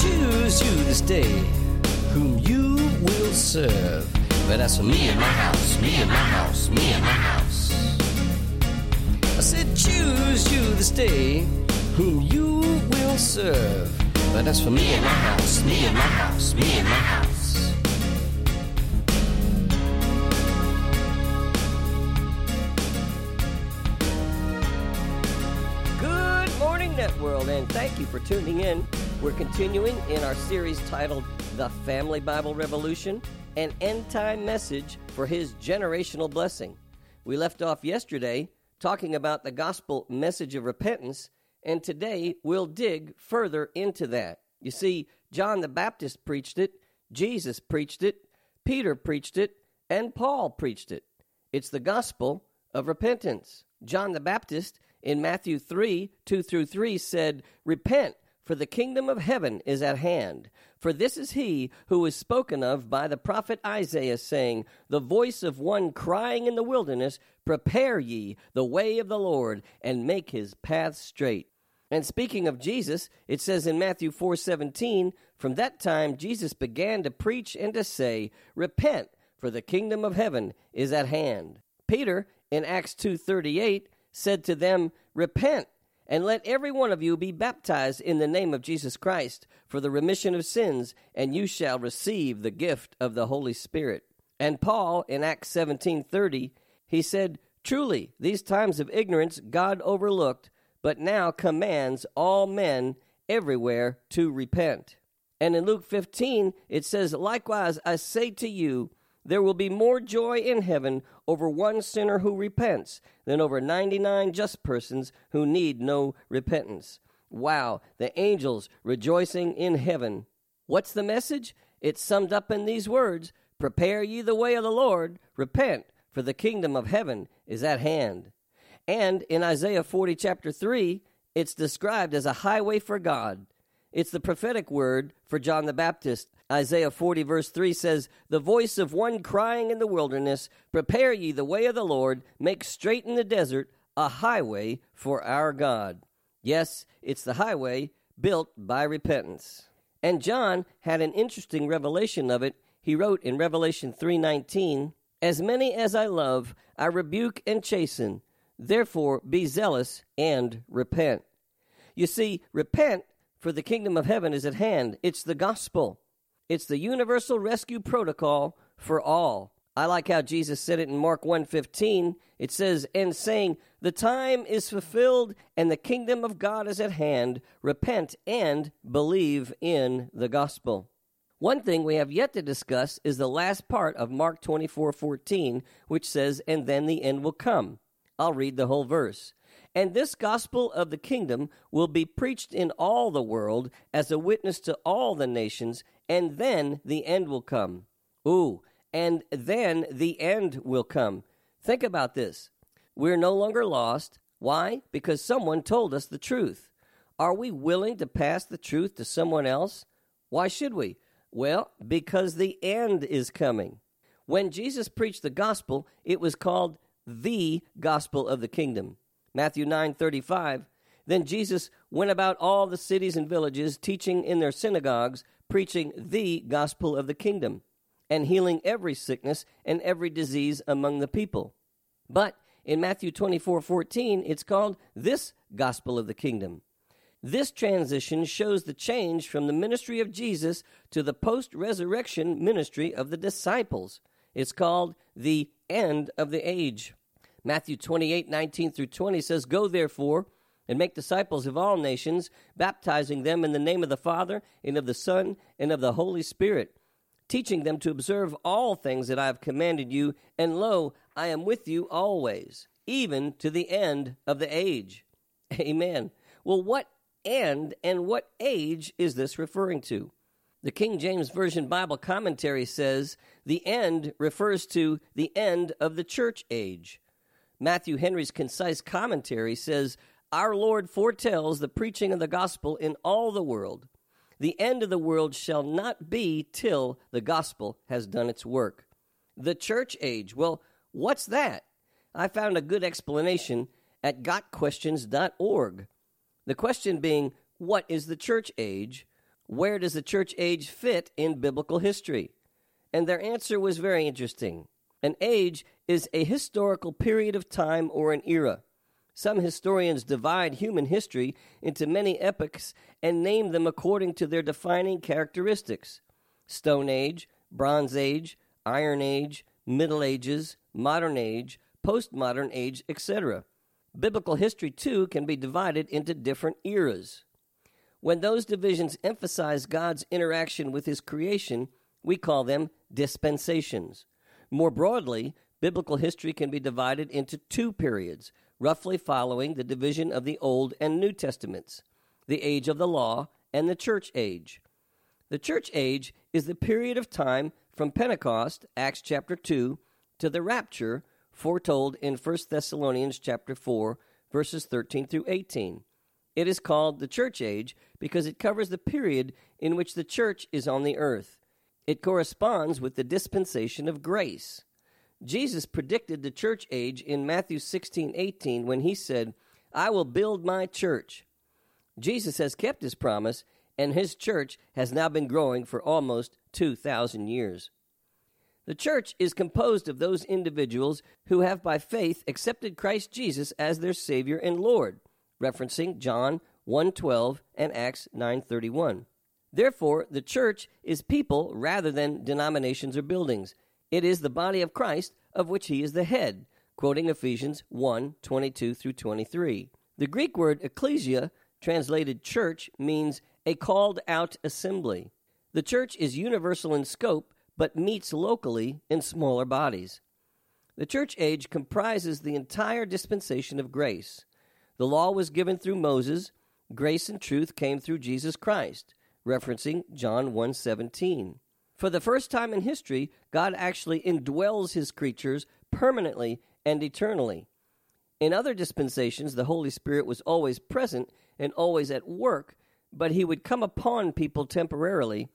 Choose you this day whom you will serve. But as for me and my house, me and my house, me and my house. I said, choose you this day whom you will serve. But as for me and my house, me and my house, me and my house. Good morning, Networld, and thank you for tuning in. We're continuing in our series titled The Family Bible Revolution An End Time Message for His Generational Blessing. We left off yesterday talking about the gospel message of repentance, and today we'll dig further into that. You see, John the Baptist preached it, Jesus preached it, Peter preached it, and Paul preached it. It's the gospel of repentance. John the Baptist in Matthew 3 2 through 3 said, Repent, for the kingdom of heaven is at hand. For this is he who was spoken of by the prophet Isaiah, saying, The voice of one crying in the wilderness, Prepare ye the way of the Lord, and make his path straight. And speaking of Jesus, it says in Matthew 4:17, from that time Jesus began to preach and to say, Repent, for the kingdom of heaven is at hand. Peter in Acts 2:38 said to them, Repent, and let every one of you be baptized in the name of Jesus Christ for the remission of sins, and you shall receive the gift of the Holy Spirit. And Paul in Acts 17:30, he said, Truly, these times of ignorance God overlooked, but now commands all men everywhere to repent. And in Luke 15, it says, Likewise, I say to you, there will be more joy in heaven over one sinner who repents than over 99 just persons who need no repentance. Wow, the angels rejoicing in heaven. What's the message? It's summed up in these words Prepare ye the way of the Lord, repent, for the kingdom of heaven is at hand. And in Isaiah 40, chapter 3, it's described as a highway for God. It's the prophetic word for John the Baptist. Isaiah 40, verse 3 says, The voice of one crying in the wilderness, Prepare ye the way of the Lord, make straight in the desert a highway for our God. Yes, it's the highway built by repentance. And John had an interesting revelation of it. He wrote in Revelation 3:19, "As many as I love, I rebuke and chasten. Therefore be zealous and repent." You see, repent for the kingdom of heaven is at hand. It's the gospel. It's the universal rescue protocol for all. I like how Jesus said it in Mark 1:15. It says, "And saying, the time is fulfilled and the kingdom of God is at hand. Repent and believe in the gospel." One thing we have yet to discuss is the last part of Mark 24:14, which says, "And then the end will come." I'll read the whole verse. And this gospel of the kingdom will be preached in all the world as a witness to all the nations, and then the end will come. Ooh, and then the end will come. Think about this. We're no longer lost. Why? Because someone told us the truth. Are we willing to pass the truth to someone else? Why should we? Well, because the end is coming. When Jesus preached the gospel, it was called the gospel of the kingdom. Matthew 9:35 Then Jesus went about all the cities and villages teaching in their synagogues preaching the gospel of the kingdom and healing every sickness and every disease among the people. But in Matthew 24:14 it's called this gospel of the kingdom. This transition shows the change from the ministry of Jesus to the post-resurrection ministry of the disciples. It's called the end of the age. Matthew 28 19 through 20 says, Go therefore and make disciples of all nations, baptizing them in the name of the Father, and of the Son, and of the Holy Spirit, teaching them to observe all things that I have commanded you, and lo, I am with you always, even to the end of the age. Amen. Well, what end and what age is this referring to? The King James Version Bible commentary says the end refers to the end of the church age. Matthew Henry's concise commentary says our Lord foretells the preaching of the gospel in all the world. The end of the world shall not be till the gospel has done its work. The church age. Well, what's that? I found a good explanation at gotquestions.org. The question being, what is the church age? Where does the church age fit in biblical history? And their answer was very interesting. An age is a historical period of time or an era. Some historians divide human history into many epochs and name them according to their defining characteristics Stone Age, Bronze Age, Iron Age, Middle Ages, Modern Age, Postmodern Age, etc. Biblical history, too, can be divided into different eras. When those divisions emphasize God's interaction with His creation, we call them dispensations. More broadly, biblical history can be divided into two periods, roughly following the division of the Old and New Testaments the age of the law and the church age. The church age is the period of time from Pentecost, Acts chapter 2, to the rapture, foretold in 1 Thessalonians chapter 4 verses 13 through 18. It is called the church age because it covers the period in which the church is on the earth. It corresponds with the dispensation of grace. Jesus predicted the church age in Matthew 16:18 when he said, "I will build my church." Jesus has kept his promise and his church has now been growing for almost 2000 years. The church is composed of those individuals who have by faith accepted Christ Jesus as their Savior and Lord, referencing John 1:12 and Acts 9:31. Therefore, the church is people rather than denominations or buildings. It is the body of Christ of which he is the head, quoting Ephesians 1:22 through 23. The Greek word ecclesia, translated church, means a called out assembly. The church is universal in scope but meets locally in smaller bodies. The church age comprises the entire dispensation of grace. The law was given through Moses, grace and truth came through Jesus Christ, referencing John 1:17. For the first time in history, God actually indwells his creatures permanently and eternally. In other dispensations, the Holy Spirit was always present and always at work, but he would come upon people temporarily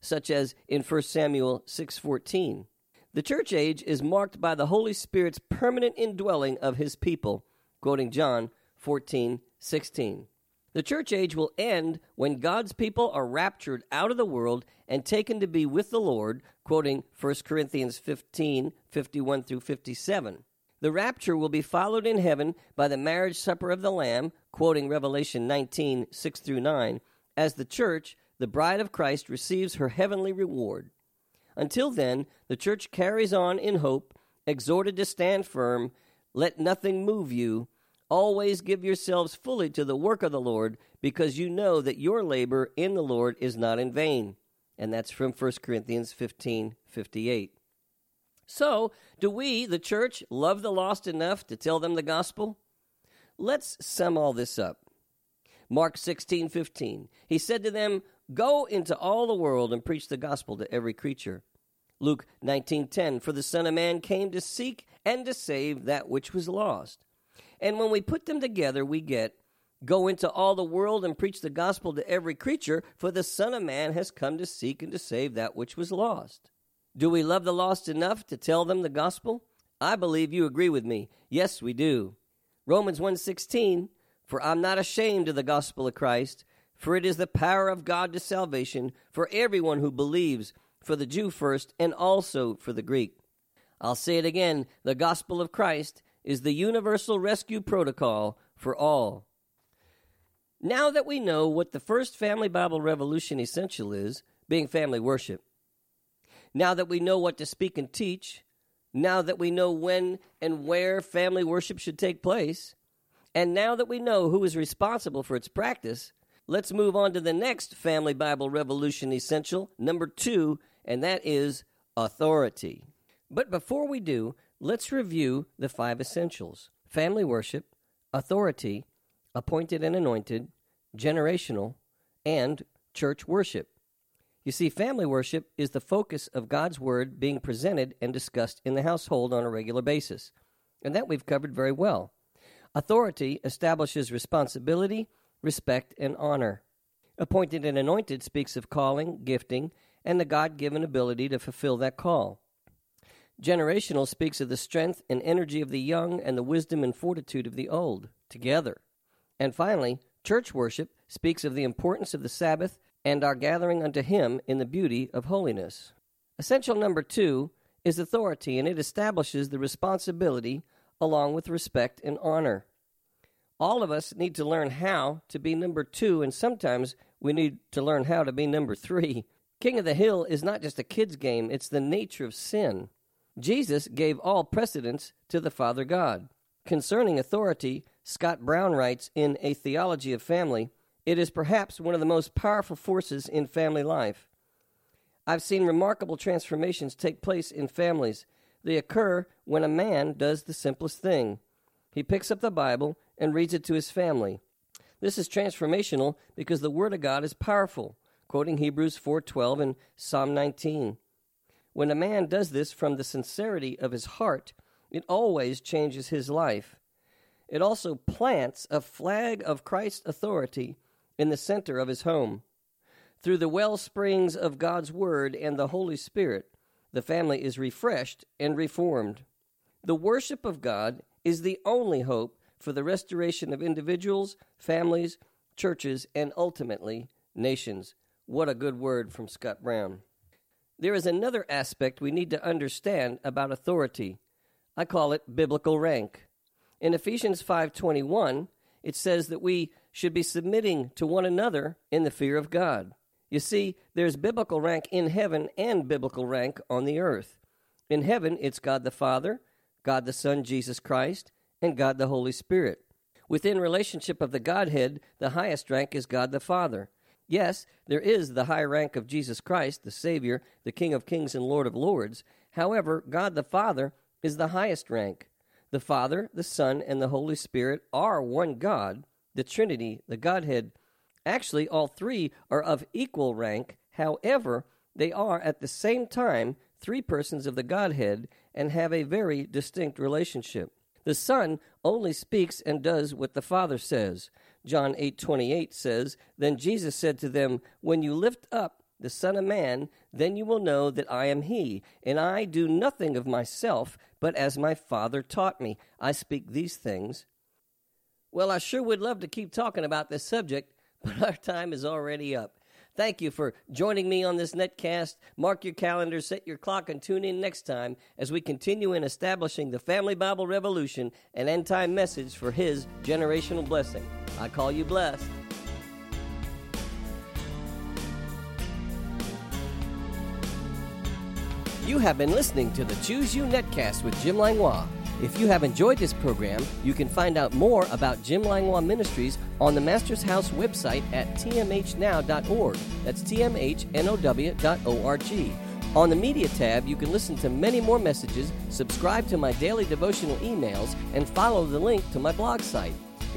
such as in 1 Samuel 6:14. The church age is marked by the Holy Spirit's permanent indwelling of his people, quoting John 14:16. The church age will end when God's people are raptured out of the world and taken to be with the Lord, quoting 1 Corinthians 15, 51 through 57. The rapture will be followed in heaven by the marriage supper of the Lamb, quoting Revelation 19, 6 through 9, as the church the bride of Christ receives her heavenly reward. Until then, the church carries on in hope, exhorted to stand firm, let nothing move you. Always give yourselves fully to the work of the Lord, because you know that your labor in the Lord is not in vain. And that's from 1 Corinthians 15 58. So, do we, the church, love the lost enough to tell them the gospel? Let's sum all this up. Mark 16 15. He said to them, Go into all the world and preach the gospel to every creature. Luke 19:10 For the son of man came to seek and to save that which was lost. And when we put them together we get go into all the world and preach the gospel to every creature for the son of man has come to seek and to save that which was lost. Do we love the lost enough to tell them the gospel? I believe you agree with me. Yes, we do. Romans 1:16 For I'm not ashamed of the gospel of Christ for it is the power of God to salvation for everyone who believes, for the Jew first, and also for the Greek. I'll say it again the gospel of Christ is the universal rescue protocol for all. Now that we know what the first Family Bible Revolution essential is, being family worship, now that we know what to speak and teach, now that we know when and where family worship should take place, and now that we know who is responsible for its practice, Let's move on to the next Family Bible Revolution essential, number two, and that is authority. But before we do, let's review the five essentials family worship, authority, appointed and anointed, generational, and church worship. You see, family worship is the focus of God's Word being presented and discussed in the household on a regular basis. And that we've covered very well. Authority establishes responsibility, respect, and honor. Appointed and anointed speaks of calling, gifting, and the God given ability to fulfill that call. Generational speaks of the strength and energy of the young and the wisdom and fortitude of the old, together. And finally, church worship speaks of the importance of the Sabbath and our gathering unto Him in the beauty of holiness. Essential number two is authority, and it establishes the responsibility along with respect and honor. All of us need to learn how to be number two, and sometimes we need to learn how to be number three. King of the Hill is not just a kid's game, it's the nature of sin. Jesus gave all precedence to the Father God. Concerning authority, Scott Brown writes in A Theology of Family it is perhaps one of the most powerful forces in family life. I've seen remarkable transformations take place in families. They occur when a man does the simplest thing he picks up the Bible and reads it to his family. This is transformational because the Word of God is powerful, quoting Hebrews 4:12 and Psalm 19. When a man does this from the sincerity of his heart, it always changes his life. It also plants a flag of Christ's authority in the center of his home. Through the well springs of God's Word and the Holy Spirit, the family is refreshed and reformed. The worship of God is the only hope for the restoration of individuals, families, churches, and ultimately nations. What a good word from Scott Brown. There is another aspect we need to understand about authority. I call it biblical rank. In Ephesians 5:21, it says that we should be submitting to one another in the fear of God. You see, there's biblical rank in heaven and biblical rank on the earth. In heaven, it's God the Father, God the Son Jesus Christ, and God the Holy Spirit. Within relationship of the Godhead, the highest rank is God the Father. Yes, there is the high rank of Jesus Christ, the Savior, the King of kings and Lord of lords. However, God the Father is the highest rank. The Father, the Son, and the Holy Spirit are one God, the Trinity, the Godhead. Actually, all three are of equal rank. However, they are at the same time three persons of the Godhead and have a very distinct relationship. The Son only speaks and does what the Father says. John 8:28 says, "Then Jesus said to them, When you lift up the Son of Man, then you will know that I am he, and I do nothing of myself, but as my Father taught me, I speak these things." Well, I sure would love to keep talking about this subject, but our time is already up. Thank you for joining me on this netcast. Mark your calendar, set your clock, and tune in next time as we continue in establishing the Family Bible Revolution, an end time message for His generational blessing. I call you blessed. You have been listening to the Choose You Netcast with Jim Langlois. If you have enjoyed this program, you can find out more about Jim Langlois Ministries on the Master's House website at tmhnow.org. That's tmhnow.org. On the Media tab, you can listen to many more messages, subscribe to my daily devotional emails, and follow the link to my blog site.